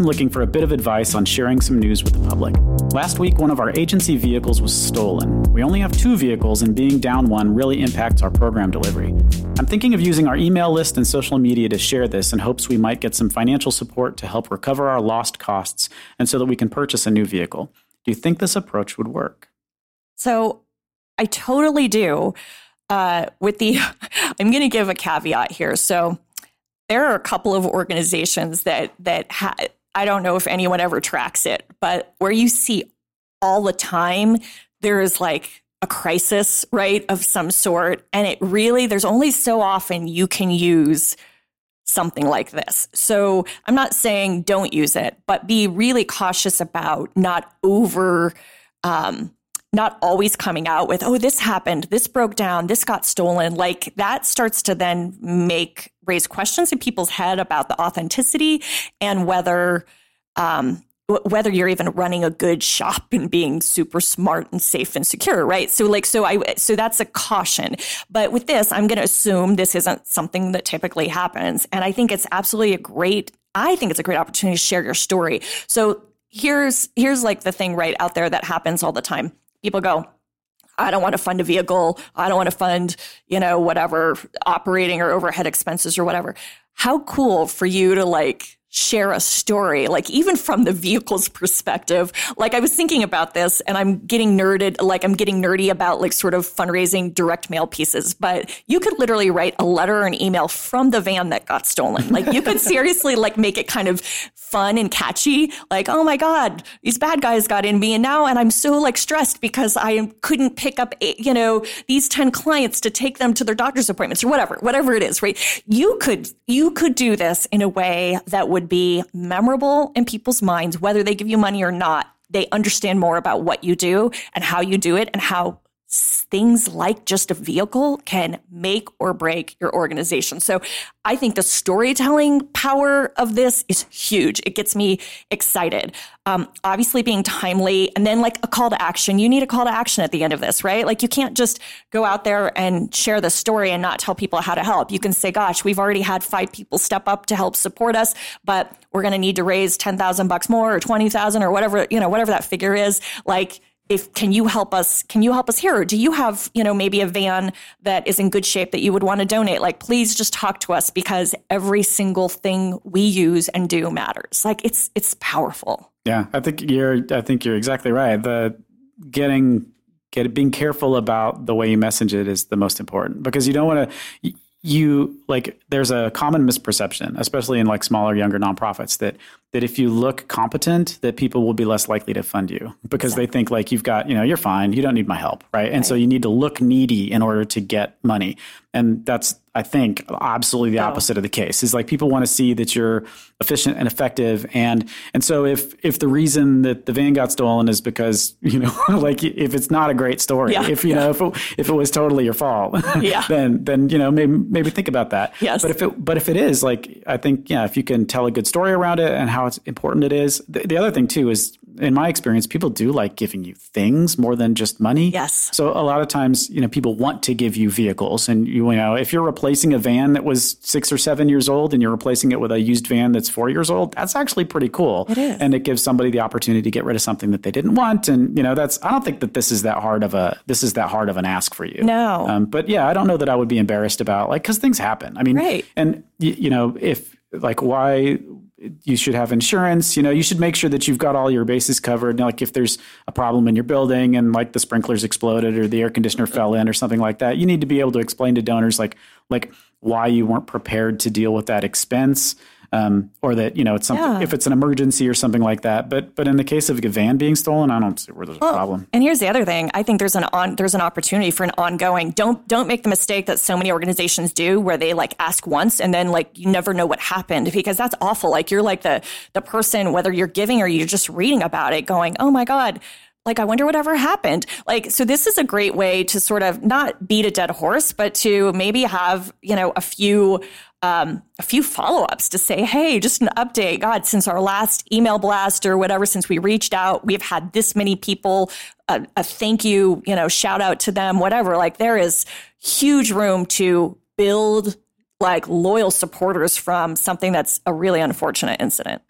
time looking for a bit of advice on sharing some news with the public. Last week, one of our agency vehicles was stolen. We only have two vehicles, and being down one really impacts our program delivery. I'm thinking of using our email list and social media to share this in hopes we might get some financial support to help recover our lost costs and so that we can purchase a new vehicle. Do you think this approach would work? So I totally do. Uh, with the, I'm going to give a caveat here. So there are a couple of organizations that that ha- I don't know if anyone ever tracks it, but where you see all the time there is like a crisis, right, of some sort, and it really there's only so often you can use something like this. So I'm not saying don't use it, but be really cautious about not over um, not always coming out with, oh, this happened, this broke down, this got stolen. Like that starts to then make raise questions in people's head about the authenticity and whether um, whether you're even running a good shop and being super smart and safe and secure, right? So like so I so that's a caution. But with this, I'm going to assume this isn't something that typically happens and I think it's absolutely a great I think it's a great opportunity to share your story. So here's here's like the thing right out there that happens all the time people go, I don't want to fund a vehicle. I don't want to fund, you know, whatever operating or overhead expenses or whatever. How cool for you to like share a story, like even from the vehicle's perspective. Like I was thinking about this and I'm getting nerded, like I'm getting nerdy about like sort of fundraising direct mail pieces, but you could literally write a letter or an email from the van that got stolen. Like you could seriously like make it kind of fun and catchy. Like, oh my God, these bad guys got in me and now, and I'm so like stressed because I couldn't pick up, eh, you know, these 10 clients to take them to their doctor's appointments or whatever, whatever it is, right? You could, you could do this in a way that would would be memorable in people's minds, whether they give you money or not. They understand more about what you do and how you do it and how things like just a vehicle can make or break your organization. So I think the storytelling power of this is huge. It gets me excited. Um, obviously, being timely, and then like a call to action. You need a call to action at the end of this, right? Like you can't just go out there and share the story and not tell people how to help. You can say, "Gosh, we've already had five people step up to help support us, but we're going to need to raise ten thousand bucks more, or twenty thousand, or whatever you know, whatever that figure is." Like if can you help us can you help us here? Or do you have you know maybe a van that is in good shape that you would want to donate? Like please just talk to us because every single thing we use and do matters. Like it's it's powerful. Yeah i think you're i think you're exactly right. The getting get being careful about the way you message it is the most important because you don't want to you like there's a common misperception especially in like smaller younger nonprofits that that if you look competent that people will be less likely to fund you because exactly. they think like you've got you know you're fine you don't need my help right and right. so you need to look needy in order to get money and that's i think absolutely the oh. opposite of the case is like people want to see that you're efficient and effective and and so if if the reason that the van got stolen is because you know like if it's not a great story yeah. if you yeah. know if it, if it was totally your fault yeah. then then you know maybe maybe think about that yes. but if it but if it is like i think yeah if you can tell a good story around it and how it's important it is. The, the, other thing too is, in my experience, people do like giving you things more than just money. Yes. So a lot of times, you know, people want to give you vehicles, and you, you know, if you're replacing a van that was six or seven years old and you're replacing it with a used van that's four years old, that's actually pretty cool. It is, and it gives somebody the opportunity to get rid of something that they didn't want, and you know, that's. I don't think that this is that hard of a this is that hard of an ask for you. No. Um, but yeah, I don't know that I would be embarrassed about like because things happen. I mean, right. and you, you know, if like why you should have insurance. You know, you should make sure that you've got all your bases covered. Like if there's a problem in your building and like the sprinklers exploded or the air conditioner fell in or something like that, you need to be able to explain to donors like like why you weren't prepared to deal with that expense um, or that you know it's something yeah. if it's an emergency or something like that. But but in the case of a van being stolen, I don't see where there's well, a problem. And here's the other thing: I think there's an on there's an opportunity for an ongoing. Don't don't make the mistake that so many organizations do, where they like ask once and then like you never know what happened because that's awful. Like you're like the the person whether you're giving or you're just reading about it, going, oh my god like i wonder whatever happened like so this is a great way to sort of not beat a dead horse but to maybe have you know a few um, a few follow ups to say, hey, just an update. God, since our last email blast or whatever, since we reached out, we've had this many people. A, a thank you, you know, shout out to them, whatever. Like there is huge room to build like loyal supporters from something that's a really unfortunate incident.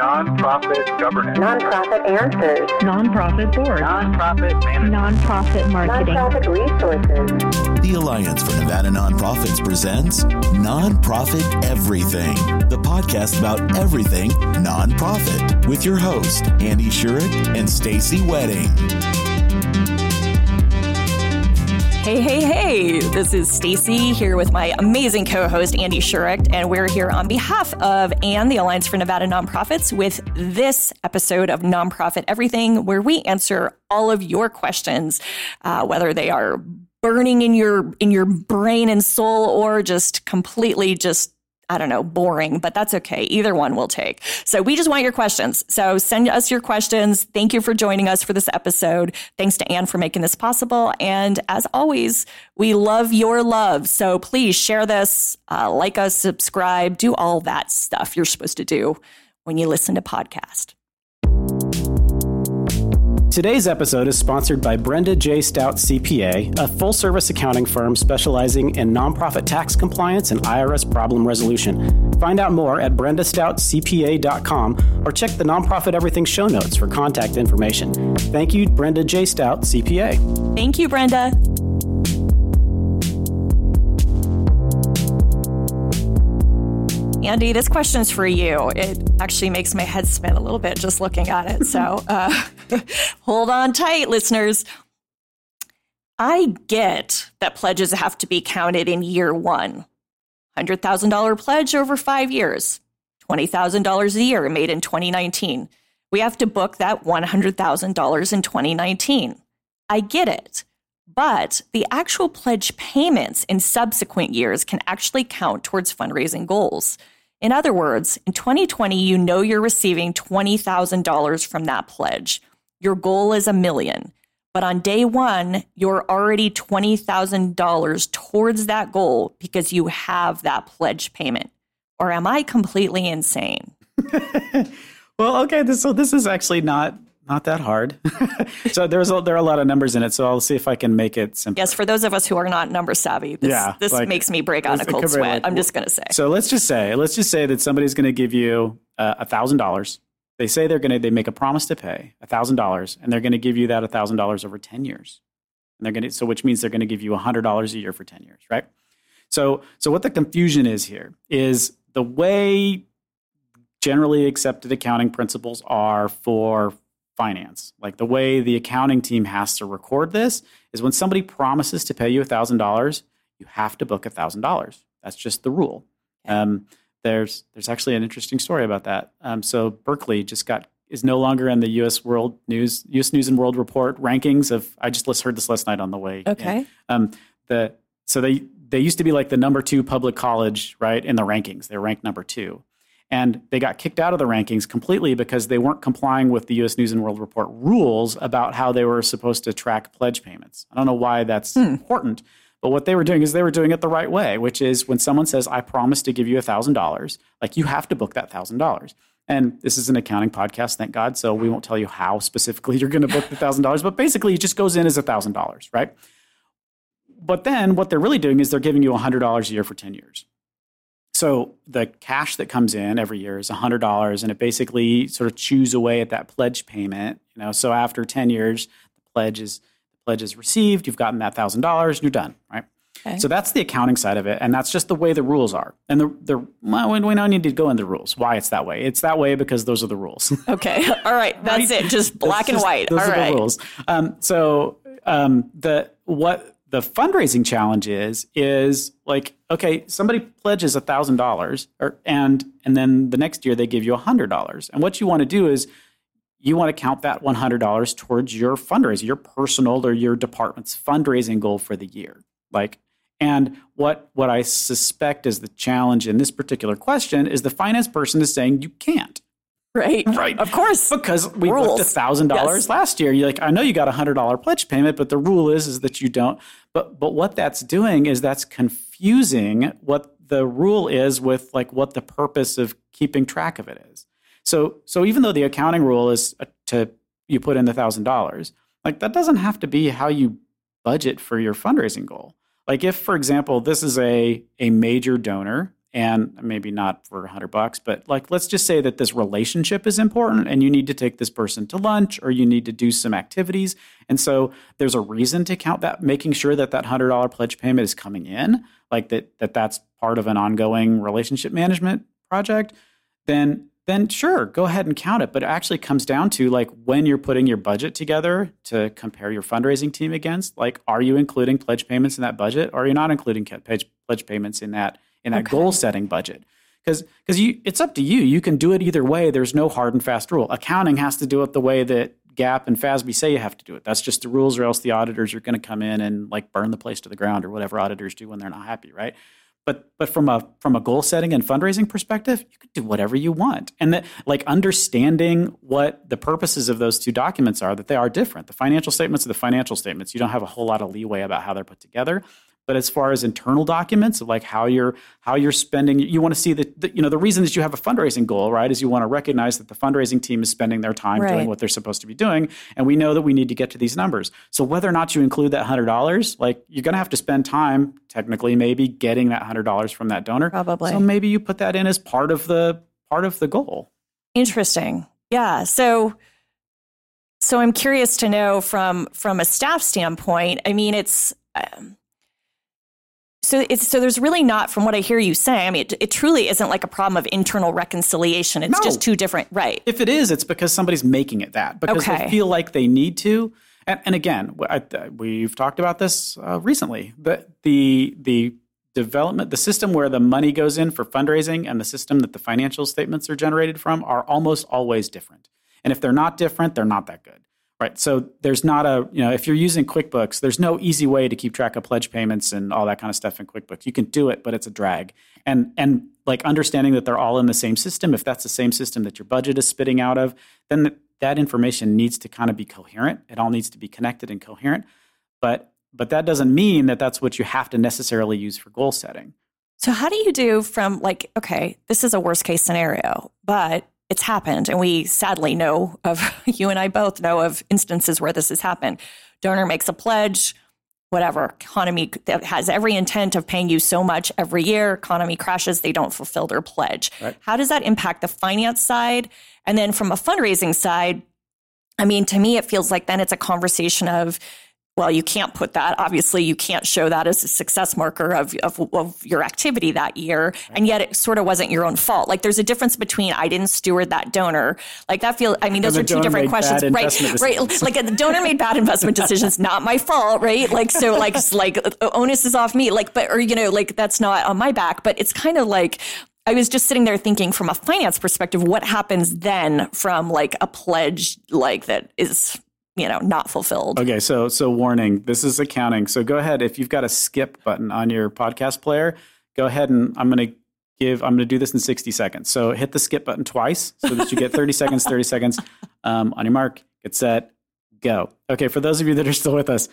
Nonprofit governance. Nonprofit answers. Nonprofit board. Nonprofit management. Nonprofit marketing. Nonprofit resources. The Alliance for Nevada Nonprofits presents Nonprofit Everything, the podcast about everything nonprofit, with your host Andy Shurik and Stacy Wedding. Hey, hey, hey! This is Stacy here with my amazing co-host Andy Shurik, and we're here on behalf of and the Alliance for Nevada Nonprofits, with this episode of Nonprofit Everything, where we answer all of your questions, uh, whether they are burning in your in your brain and soul or just completely just I don't know, boring, but that's okay. Either one will take. So we just want your questions. So send us your questions. Thank you for joining us for this episode. Thanks to ANN for making this possible. And as always, we love your love. So please share this, uh, like us, subscribe, do all that stuff you're supposed to do when you listen to podcast. Today's episode is sponsored by Brenda J. Stout CPA, a full service accounting firm specializing in nonprofit tax compliance and IRS problem resolution. Find out more at brendastoutcpa.com or check the Nonprofit Everything show notes for contact information. Thank you, Brenda J. Stout CPA. Thank you, Brenda. Andy, this question's for you. It actually makes my head spin a little bit just looking at it. So uh, hold on tight, listeners. I get that pledges have to be counted in year one. $100,000 pledge over five years, $20,000 a year made in 2019. We have to book that $100,000 in 2019. I get it. But the actual pledge payments in subsequent years can actually count towards fundraising goals. In other words, in 2020, you know you're receiving $20,000 from that pledge. Your goal is a million. But on day one, you're already $20,000 towards that goal because you have that pledge payment. Or am I completely insane? well, okay, this, so this is actually not not that hard. so there's a, there are a lot of numbers in it. So I'll see if I can make it simple. Yes, for those of us who are not number savvy, this, Yeah, this like, makes me break out in a cold sweat. like- I'm just going to say. So let's just say let's just say that somebody's going to give you uh, a thousand dollars. They say they're going to they make a promise to pay a thousand dollars, and they're going to give you that a thousand dollars over ten years. And they're going to so which means they're going to give you a hundred dollars a year for ten years, right? So so what the confusion is here is the way generally accepted accounting principles are for finance. Like the way the accounting team has to record this is when somebody promises to pay you $1,000, you have to book $1,000. That's just the rule. Um, there's there's actually an interesting story about that. Um, so Berkeley just got is no longer in the U.S. World News U.S. News and World Report rankings of. I just heard this last night on the way. in. Okay. Um, the so they they used to be like the number two public college right in the rankings. They're ranked number two, and they got kicked out of the rankings completely because they weren't complying with the U.S. News and World Report rules about how they were supposed to track pledge payments. I don't know why that's hmm. important, but what they were doing is they were doing it the right way, which is when someone says, "I promise to give you thousand dollars," like you have to book that thousand dollars. And this is an accounting podcast, thank God. So we won't tell you how specifically you're going to book the thousand dollars, but basically it just goes in as a thousand dollars, right? But then what they're really doing is they're giving you $100 a year for 10 years. So the cash that comes in every year is $100 and it basically sort of chews away at that pledge payment, you know. So after 10 years, the pledge is the pledge is received, you've gotten that $1000, you're done, right? Okay. So that's the accounting side of it, and that's just the way the rules are. And the the well, we we don't need to go into the rules. Why it's that way? It's that way because those are the rules. Okay. All right. That's it. Just black That's and just- white. Those All are right. the rules. Um, so um, the what the fundraising challenge is is like okay, somebody pledges a thousand dollars, or and and then the next year they give you a hundred dollars, and what you want to do is you want to count that one hundred dollars towards your fundraiser, your personal or your department's fundraising goal for the year, like. And what what I suspect is the challenge in this particular question is the finance person is saying you can't Right. Right. Of course. because we Rules. booked a thousand dollars Yes. last year. You're like, I know you got a hundred dollar pledge payment, but the rule is is that you don't. But but what that's doing is that's confusing what the rule is with like what the purpose of keeping track of it is. So so even though the accounting rule is uh, to you put in the thousand dollars, like that doesn't have to be how you budget for your fundraising goal. Like if, for example, this is a a major donor and maybe not for 100 bucks but like let's just say that this relationship is important and you need to take this person to lunch or you need to do some activities. And so there's a reason to count that making sure that that $100 pledge payment is coming in like that that that's part of an ongoing relationship management project then then sure go ahead and count it. But it actually comes down to like when you're putting your budget together to compare your fundraising team against like are you including pledge payments in that budget or are you not including pledge, pledge payments in that in that Okay. goal setting budget. Because because you it's up to you. You can do it either way. There's no hard and fast rule. Accounting has to do it the way that GAAP and FASB say you have to do it. That's just the rules or else the auditors are going to come in and like burn the place to the ground or whatever auditors do when they're not happy right? But but from a from a goal setting and fundraising perspective you can do whatever you want. And that like understanding what the purposes of those two documents are that they are different. The financial statements are the financial statements. You don't have a whole lot of leeway about how they're put together but as far as internal documents of like how you're how you're spending you want to see that the, you know the reason that you have a fundraising goal right is you want to recognize that the fundraising team is spending their time Right. doing what they're supposed to be doing and we know that we need to get to these numbers so whether or not you include that $100 like you're going to have to spend time technically maybe getting that $100 from that donor Probably. so maybe you put that in as part of the part of the goal Interesting. Yeah. So so I'm curious to know from from a staff standpoint. I mean, it's um, so it's so there's really not from what I hear you say. I mean, it, it truly isn't like a problem of internal reconciliation. It's No. just two different right. If it is, it's because somebody's making it that because Okay. they feel like they need to. And, and again, I, we've talked about this uh, recently. The the the development, the system where the money goes in for fundraising, and the system that the financial statements are generated from are almost always different. And if they're not different, they're not that good. Right. So there's not a, you know, if you're using QuickBooks, there's no easy way to keep track of pledge payments and all that kind of stuff in QuickBooks. You can do it, but it's a drag. And and like understanding that they're all in the same system, if that's the same system that your budget is spitting out of, then th- that information needs to kind of be coherent. It all needs to be connected and coherent. But but that doesn't mean that that's what you have to necessarily use for goal setting. So how do you do from like okay, this is a worst case scenario, but it's happened and we sadly know of you and I both know of instances where this has happened. Donor makes a pledge, whatever, economy has every intent of paying you so much every year, economy crashes, they don't fulfill their pledge. Right. How does that impact the finance side? And then from a fundraising side, I mean, to me, it feels like then it's a conversation of, well, you can't put that. Obviously, you can't show that as a success marker of, of, of your activity that year. And yet it sort of wasn't your own fault. Like there's a difference between I didn't steward that donor. Like that feel, I mean, those are two different questions. Right. Right. Like the donor made bad investment decisions, not my fault. Right. Like, so like, like onus is off me. Like, but, or, you know, like that's not on my back, but it's kind of like, I was just sitting there thinking from a finance perspective, what happens then from like a pledge like that is, you know, not fulfilled. Okay, so so warning, this is accounting. So go ahead if you've got a skip button on your podcast player, go ahead and I'm going to give I'm going to do this in 60 seconds. So hit the skip button twice so that you get 30 seconds, 30 seconds um, on your mark, get set, go. Okay, for those of you that are still with us,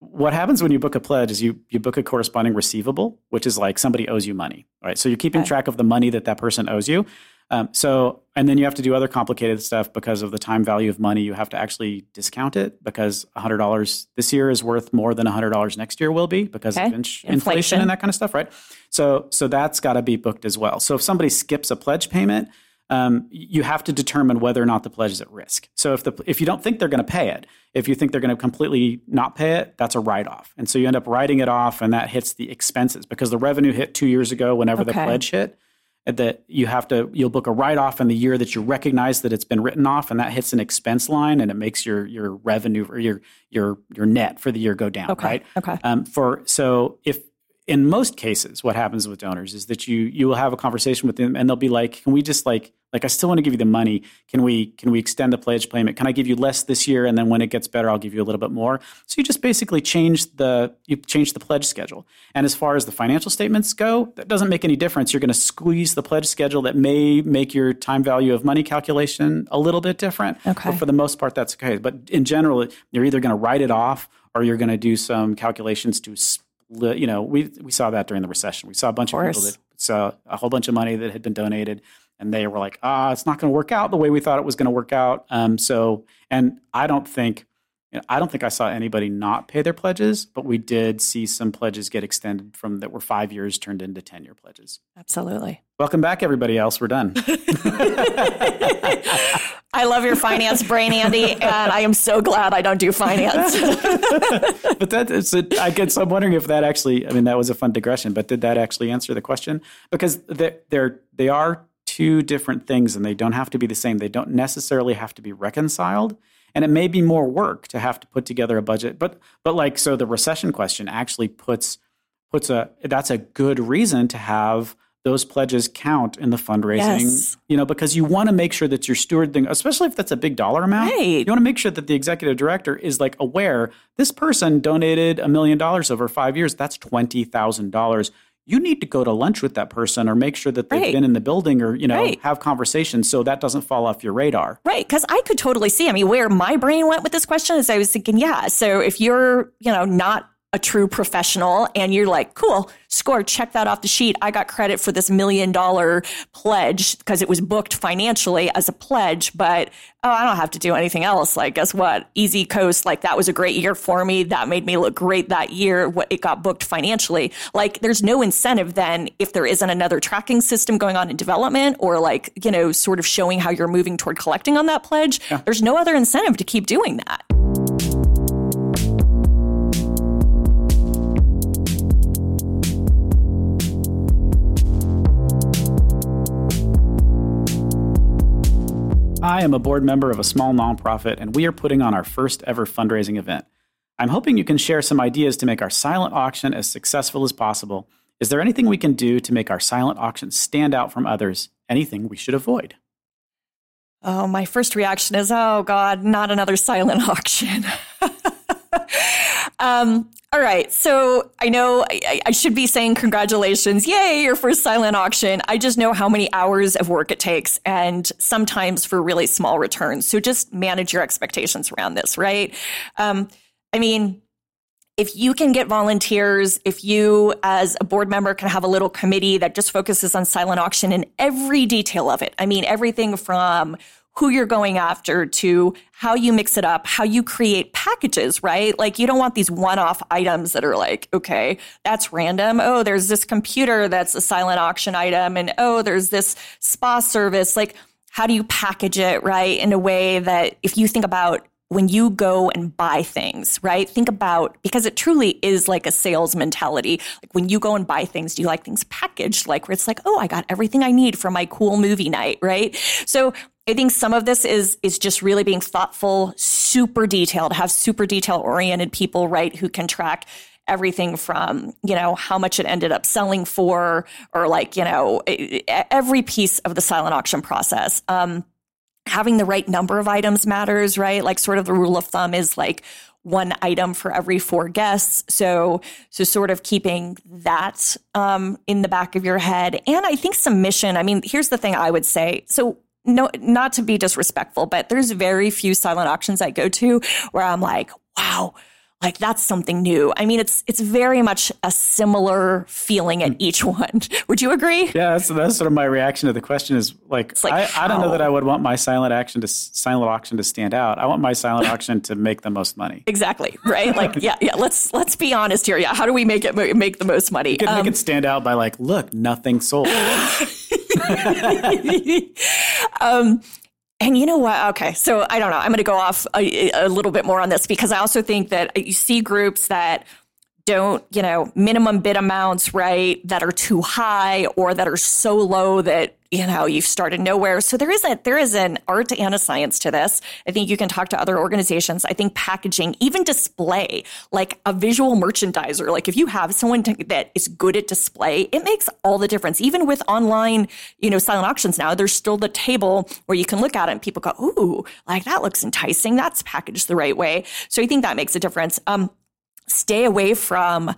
what happens when you book a pledge is you you book a corresponding receivable, which is like somebody owes you money, right? So you're keeping Okay. track of the money that that person owes you. Um, so and then you have to do other complicated stuff because of the time value of money. You have to actually discount it because hundred dollars this year is worth more than hundred dollars next year will be because Okay. of in- inflation. Inflation. and that kind of stuff, right? So so that's got to be booked as well. So if somebody skips a pledge payment, um, you have to determine whether or not the pledge is at risk. So if the if you don't think they're going to pay it, if you think they're going to completely not pay it, that's a write off, and so you end up writing it off, and that hits the expenses because the revenue hit two years ago whenever the pledge hit. That you have to you'll book a write off in the year that you recognize that it's been written off, and that hits an expense line, and it makes your your revenue or your your your net for the year go down, Okay. right? Okay. Um, for so if in most cases, what happens with donors is that you you will have a conversation with them, and they'll be like, "Can we just like like I still want to give you the money? Can we can we extend the pledge payment? Can I give you less this year, and then when it gets better, I'll give you a little bit more?" So you just basically change the you change the pledge schedule. And as far as the financial statements go, that doesn't make any difference. You're going to squeeze the pledge schedule that may make your time value of money calculation a little bit different. Okay. But for the most part, that's okay. But in general, you're either going to write it off or you're going to do some calculations to. You know, we we saw that during the recession. We saw a bunch of, people that saw a whole bunch of money that had been donated, and they were like, "Ah, it's not going to work out the way we thought it was going to work out." Um, so, and I don't think you know, I don't think I saw anybody not pay their pledges, but we did see some pledges get extended from that were five years turned into 10 year pledges. Absolutely. Welcome back, everybody else. We're done. I love your finance brain, Andy, and I am so glad I don't do finance. but that is, a, I guess I'm wondering if that actually, I mean, that was a fun digression, but did that actually answer the question? Because they're they are two different things and they don't have to be the same. They don't necessarily have to be reconciled. And it may be more work to have to put together a budget. But but like so the recession question actually puts puts a that's a good reason to have those pledges count in the fundraising, Yes. you know, because you want to make sure that you're stewarding, especially if that's a big dollar amount. Right. You want to make sure that the executive director is like aware this person donated a million dollars over five years. That's twenty thousand dollars. You need to go to lunch with that person or make sure that they've Right. been in the building or you know Right. have conversations so that doesn't fall off your radar. Right, because I could totally see. I mean, where my brain went with this question is I was thinking, yeah. So if you're, you know, not a true professional and you're like, cool, score, check that off the sheet. I got credit for this million dollar pledge because it was booked financially as a pledge, but oh, I don't have to do anything else. Like, guess what? Easy coast. Like that was a great year for me. That made me look great that year. What it got booked financially. Like there's no incentive then if there isn't another tracking system going on in development or like, you know, sort of showing how you're moving toward collecting on that pledge. There's no other incentive to keep doing that. I am a board member of a small nonprofit, and we are putting on our first ever fundraising event. I'm hoping you can share some ideas to make our silent auction as successful as possible. Is there anything we can do to make our silent auction stand out from others? Anything we should avoid? Oh, my first reaction is, oh God, not another silent auction. Um, all right. So I know I, I should be saying congratulations. Yay, your first silent auction. I just know how many hours of work it takes and sometimes for really small returns. So just manage your expectations around this, right? Um, I mean, if you can get volunteers, if you as a board member can have a little committee that just focuses on silent auction and every detail of it. I mean, everything from who you're going after to how you mix it up, how you create packages, right? Like you don't want these one-off items that are like, okay, that's random. Oh, there's this computer that's a silent auction item and oh, there's this spa service. Like how do you package it, right? In a way that if you think about when you go and buy things, right? Think about because it truly is like a sales mentality. Like when you go and buy things, do you like things packaged like where it's like, oh, I got everything I need for my cool movie night, right? So I think some of this is is just really being thoughtful, super detailed, have super detail oriented people, right, who can track everything from you know how much it ended up selling for or like you know every piece of the silent auction process um, having the right number of items matters, right? Like sort of the rule of thumb is like one item for every four guests. So, so sort of keeping that um, in the back of your head. And I think submission. I mean, here's the thing I would say. So. No, not to be disrespectful, but there's very few silent auctions I go to where I'm like, wow, like that's something new. I mean, it's it's very much a similar feeling at each one. Would you agree? Yeah, that's, that's sort of my reaction to the question is like, like, I, I don't know that I would want my silent action to silent auction to stand out. I want my silent auction to make the most money. Exactly. Right. Like, yeah, yeah. Let's let's be honest here. Yeah. How do we make it make the most money? You could Um, make it stand out by like, look, nothing sold. um, and you know what? Okay, so I don't know. I'm going to go off a, a little bit more on this because I also think that you see groups that don't, you know, minimum bid amounts, right, that are too high or that are so low that you know you've started nowhere. So there is a there is an art and a science to this. I think you can talk to other organizations. I think packaging, even display, like a visual merchandiser, like if you have someone that is good at display, it makes all the difference. Even with online, you know, silent auctions now, there's still the table where you can look at it and people go, "Ooh, like that looks enticing. That's packaged the right way." So I think that makes a difference. Um, stay away from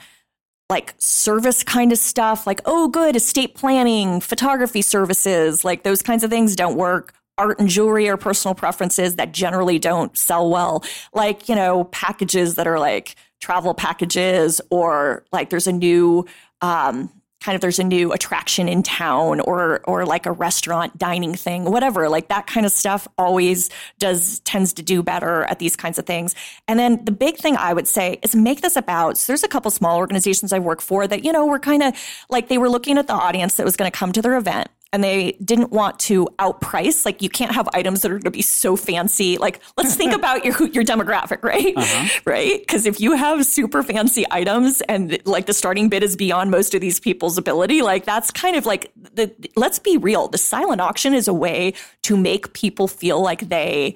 like service kind of stuff, like, oh, good, estate planning, photography services, like those kinds of things don't work. Art and jewelry are personal preferences that generally don't sell well. Like, you know, packages that are like travel packages or like there's a new, um, kind of there's a new attraction in town or or like a restaurant dining thing, whatever. Like that kind of stuff always does tends to do better at these kinds of things. And then the big thing I would say is make this about. So there's a couple small organizations I work for that you know were kind of like they were looking at the audience that was going to come to their event and they didn't want to outprice. Like you can't have items that are going to be so fancy. Like let's think about your your demographic, right? Uh-huh. Right? Because if you have super fancy items and like the starting bid is beyond most of these people's ability, like that's kind of like the. Let's be real. The silent auction is a way to make people feel like they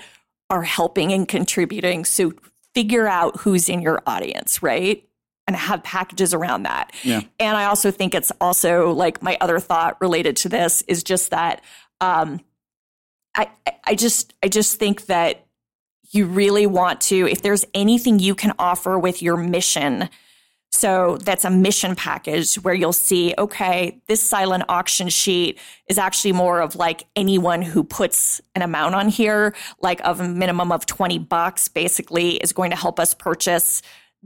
are helping and contributing. So figure out who's in your audience, right? And have packages around that. Yeah. And I also think it's also like my other thought related to this is just that um, I I just I just think that you really want to if there's anything you can offer with your mission. So that's a mission package where you'll see, okay, this silent auction sheet is actually more of like anyone who puts an amount on here, like of a minimum of 20 bucks, basically is going to help us purchase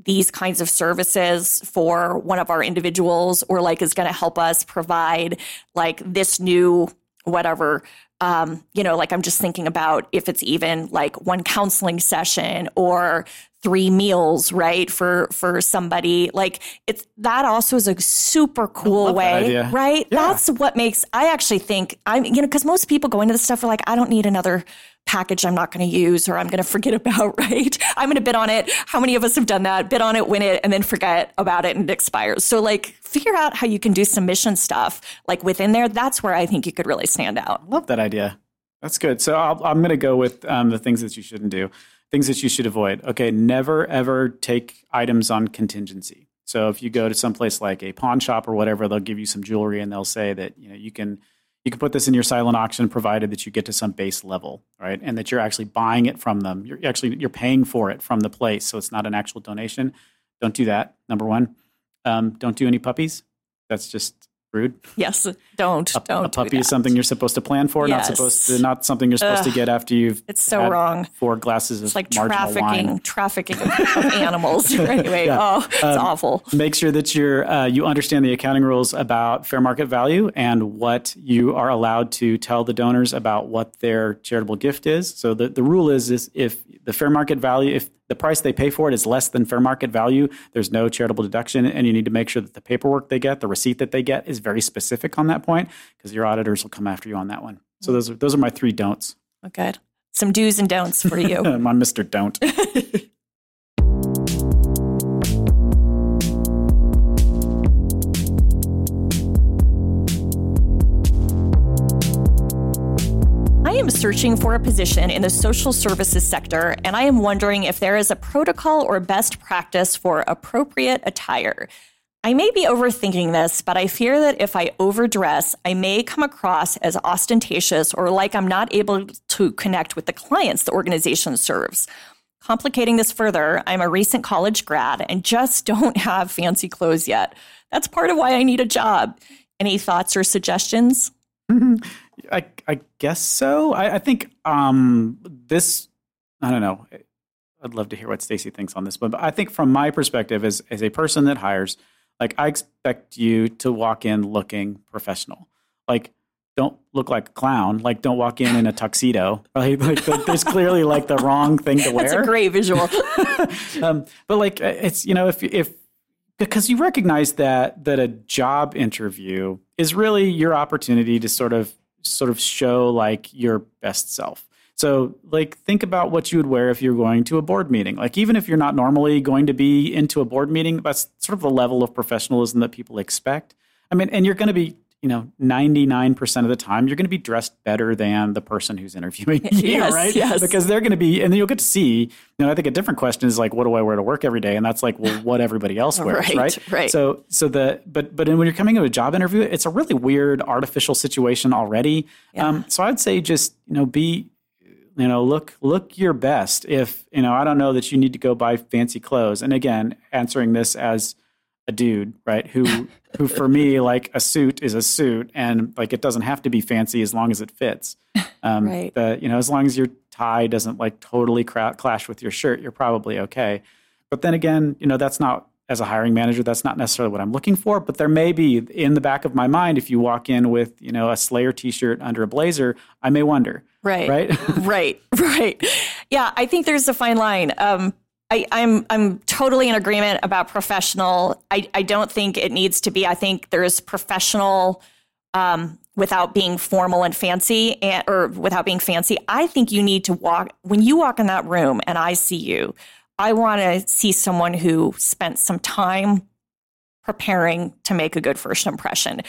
these kinds of services for one of our individuals or like is going to help us provide like this new whatever. Um, you know like i'm just thinking about if it's even like one counseling session or three meals right for for somebody like it's that also is a super cool way right yeah. that's what makes i actually think i'm you know because most people go into this stuff are like i don't need another package I'm not going to use or I'm going to forget about, right? I'm going to bid on it. How many of us have done that? Bid on it, win it, and then forget about it and it expires. So, like, figure out how you can do submission stuff like within there. That's where I think you could really stand out. Love that idea. That's good. So, i am going to go with um, the things that you shouldn't do, things that you should avoid. Okay, never ever take items on contingency. So, if you go to someplace like a pawn shop or whatever, they'll give you some jewelry and they'll say that you know you can you can put this in your silent auction provided that you get to some base level right? And that you're actually buying it from them. You're actually you're paying for it from the place. So it's not an actual donation. Don't do that number one. Um, don't do any puppies. That's just rude. Yes, don't a, don't. A puppy do is something you're supposed to plan for, yes. not supposed to not something you're supposed Ugh, to get after you've. It's so wrong. Four glasses it's of like trafficking, wine. trafficking of, animals. anyway, yeah. oh, it's um, awful. Make sure that you're uh, you understand the accounting rules about fair market value and what you are allowed to tell the donors about what their charitable gift is. So the the rule is is if the fair market value if the price they pay for it is less than fair market value, there's no charitable deduction. And you need to make sure that the paperwork they get, the receipt that they get, is very specific on that point because your auditors will come after you on that one. So those are, those are my three don'ts. Oh, okay. Some do's and don'ts for you. my Mr. Don't. searching for a position in the social services sector, and I am wondering if there is a protocol or best practice for appropriate attire. I may be overthinking this, but I fear that if I overdress, I may come across as ostentatious or like I'm not able to connect with the clients the organization serves. Complicating this further, I'm a recent college grad and just don't have fancy clothes yet. That's part of why I need a job. Any thoughts or suggestions? I, I guess so. I, I think um, this. I don't know. I'd love to hear what Stacy thinks on this, but, but I think from my perspective, as as a person that hires, like I expect you to walk in looking professional. Like, don't look like a clown. Like, don't walk in in a tuxedo. Right? Like, like there's clearly like the wrong thing to wear. That's a great visual. um, but like, it's you know, if if because you recognize that that a job interview is really your opportunity to sort of sort of show like your best self. So, like, think about what you would wear if you're going to a board meeting. Like, even if you're not normally going to be into a board meeting, that's sort of the level of professionalism that people expect. I mean, and you're going to be you know, 99% of the time, you're going to be dressed better than the person who's interviewing you, yes, right? Yes. Because they're going to be, and then you'll get to see, you know, I think a different question is like, what do I wear to work every day? And that's like, well, what everybody else wears, right? Right. right. So, so the, but, but when you're coming to a job interview, it's a really weird artificial situation already. Yeah. Um, so I'd say just, you know, be, you know, look, look your best. If, you know, I don't know that you need to go buy fancy clothes. And again, answering this as, a dude, right? Who who for me like a suit is a suit, and like it doesn't have to be fancy as long as it fits. Um, right. The you know as long as your tie doesn't like totally cra- clash with your shirt, you're probably okay. But then again, you know that's not as a hiring manager, that's not necessarily what I'm looking for, but there may be in the back of my mind if you walk in with, you know, a Slayer t-shirt under a blazer, I may wonder. Right. Right? right. Right. Yeah, I think there's a fine line. Um, I, I'm I'm totally in agreement about professional. I, I don't think it needs to be. I think there's professional um, without being formal and fancy, and, or without being fancy. I think you need to walk when you walk in that room, and I see you. I want to see someone who spent some time preparing to make a good first impression.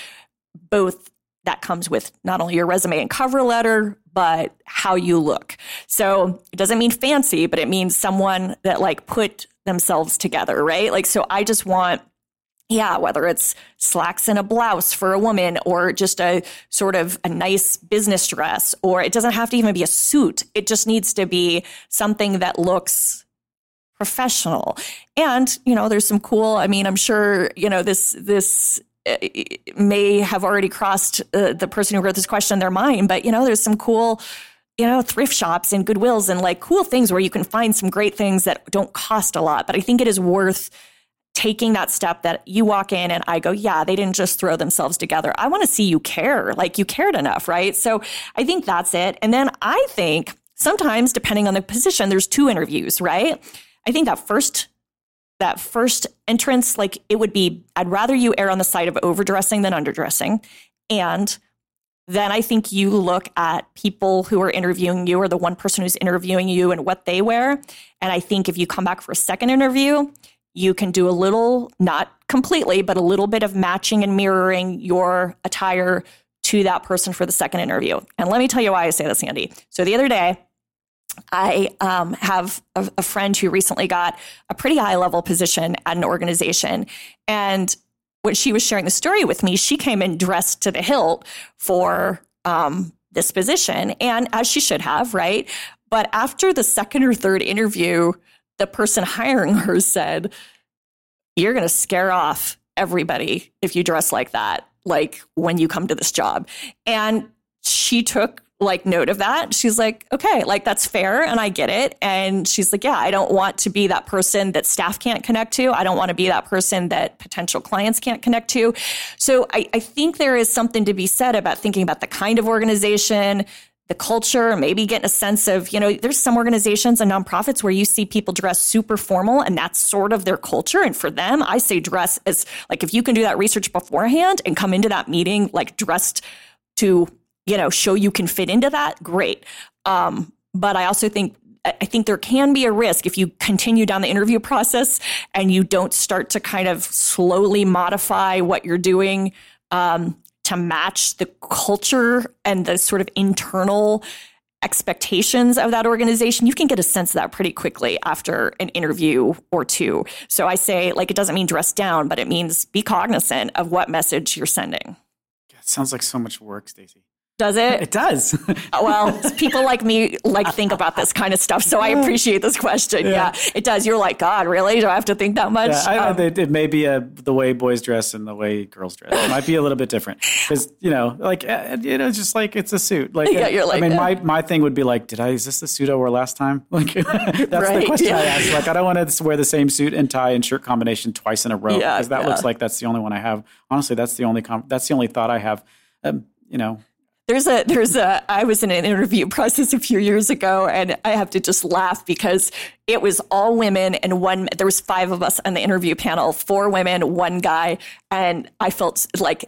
Both that comes with not only your resume and cover letter, but how you look. So it doesn't mean fancy, but it means someone that like put themselves together, right? Like, so I just want, yeah, whether it's slacks and a blouse for a woman or just a sort of a nice business dress, or it doesn't have to even be a suit. It just needs to be something that looks professional. And, you know, there's some cool, I mean, I'm sure, you know, this, this, may have already crossed uh, the person who wrote this question in their mind, but you know, there's some cool, you know, thrift shops and Goodwills and like cool things where you can find some great things that don't cost a lot. But I think it is worth taking that step that you walk in and I go, yeah, they didn't just throw themselves together. I want to see you care, like you cared enough, right? So I think that's it. And then I think sometimes, depending on the position, there's two interviews, right? I think that first that first entrance, like it would be, I'd rather you err on the side of overdressing than underdressing. And then I think you look at people who are interviewing you or the one person who's interviewing you and what they wear. And I think if you come back for a second interview, you can do a little, not completely, but a little bit of matching and mirroring your attire to that person for the second interview. And let me tell you why I say this, Andy. So the other day, I um, have a, a, friend who recently got a pretty high level position at an organization. And when she was sharing the story with me, she came in dressed to the hilt for um, this position, and as she should have, right? But after the second or third interview, the person hiring her said, You're going to scare off everybody if you dress like that, like when you come to this job. And she took like note of that. She's like, okay, like that's fair and I get it. And she's like, yeah, I don't want to be that person that staff can't connect to. I don't want to be that person that potential clients can't connect to. So I, I think there is something to be said about thinking about the kind of organization, the culture, maybe getting a sense of, you know, there's some organizations and nonprofits where you see people dress super formal and that's sort of their culture. And for them, I say dress as like if you can do that research beforehand and come into that meeting like dressed to you know, show you can fit into that, great. Um, but I also think I think there can be a risk if you continue down the interview process and you don't start to kind of slowly modify what you're doing um, to match the culture and the sort of internal expectations of that organization, you can get a sense of that pretty quickly after an interview or two. So I say, like, it doesn't mean dress down, but it means be cognizant of what message you're sending. It sounds like so much work, Stacy. Does it? It does. well, people like me like think about this kind of stuff, so I appreciate this question. Yeah, yeah it does. You're like, God, really? Do I have to think that much? Yeah, I, um, it, it, may be a, the way boys dress and the way girls dress. It might be a little bit different because you know, like uh, you know, just like it's a suit. Like, yeah, you're like, I mean, my my thing would be like, did I? Is this the suit I wore last time? Like, that's right, the question yeah. I ask. Like, I don't want to wear the same suit and tie and shirt combination twice in a row because that looks like that's the only one I have. Honestly, that's the only com- that's the only thought I have. Um, you know, there's a there's a I was in an interview process a few years ago and I have to just laugh because it was all women and one there was five of us on the interview panel, four women, one guy, and I felt like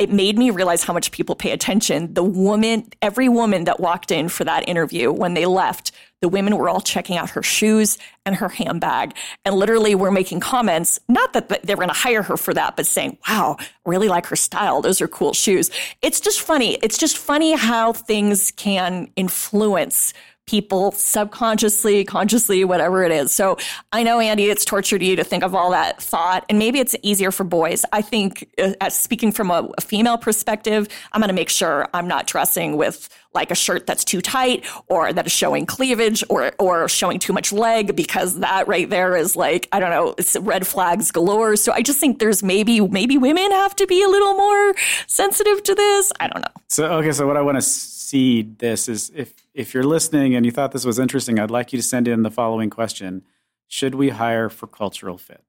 it made me realize how much people pay attention. The woman, every woman that walked in for that interview, when they left, the women were all checking out her shoes and her handbag and literally were making comments. Not that they were going to hire her for that, but saying, wow, really like her style. Those are cool shoes. It's just funny. It's just funny how things can influence people subconsciously, consciously, whatever it is. So I know, Andy, it's torture to you to think of all that thought, and maybe it's easier for boys. I think, uh, speaking from a, a female perspective, I'm going to make sure I'm not dressing with like a shirt that's too tight or that is showing cleavage or or showing too much leg because that right there is like I don't know it's red flags galore so I just think there's maybe maybe women have to be a little more sensitive to this I don't know so okay so what I want to seed this is if if you're listening and you thought this was interesting, I'd like you to send in the following question: Should we hire for cultural fit?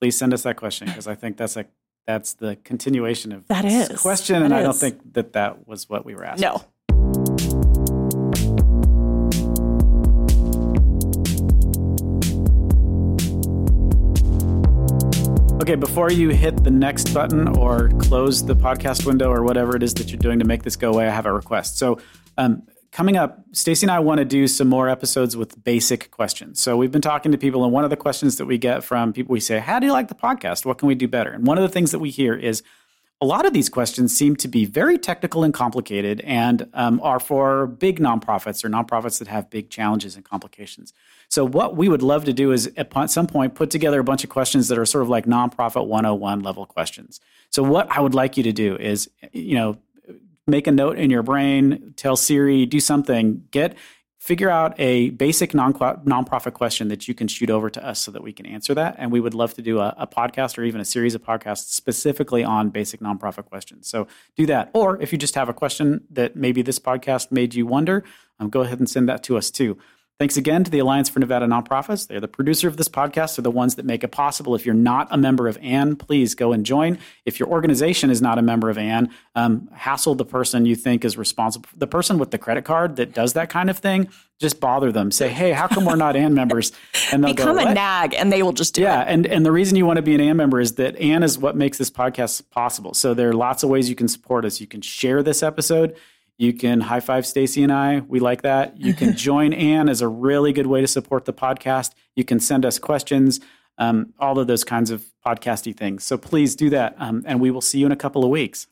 please send us that question because I think that's a that's the continuation of That this is. question, and That I don't think that that was what we were asking. No. Okay, before you hit the next button or close the podcast window or whatever it is that you're doing to make this go away, I have a request. So, um, coming up, Stacy and I want to do some more episodes with basic questions. So, we've been talking to people, and one of the questions that we get from people, we say, How do you like the podcast? What can we do better? And one of the things that we hear is, a lot of these questions seem to be very technical and complicated and um, are for big nonprofits or nonprofits that have big challenges and complications. So, what we would love to do is at some point put together a bunch of questions that are sort of like nonprofit 101 level questions. So, what I would like you to do is, you know, make a note in your brain, tell Siri, do something, get figure out a basic non nonprofit question that you can shoot over to us so that we can answer that. And we would love to do a, a, podcast or even a series of podcasts specifically on basic nonprofit questions. So do that. Or if you just have a question that maybe this podcast made you wonder, um, go ahead and send that to us too. Thanks again to the Alliance for Nevada Nonprofits. They're the producer of this podcast. They're the ones that make it possible. If you're not a member of ANN, please go and join. If your organization is not a member of ANN, um, hassle the person you think is responsible. The person with the credit card that does that kind of thing, just bother them. Say, hey, how come we're not ANN members? And they'll Become go, a nag and they will just do yeah, it. and, and the reason you want to be an ANN member is that ANN is what makes this podcast possible. So there are lots of ways you can support us. You can share this episode. You can high five Stacy and I. We like that. You can join ANN as a really good way to support the podcast. You can send us questions, um, all of those kinds of podcasty things. So please do that. Um, and we will see you in a couple of weeks.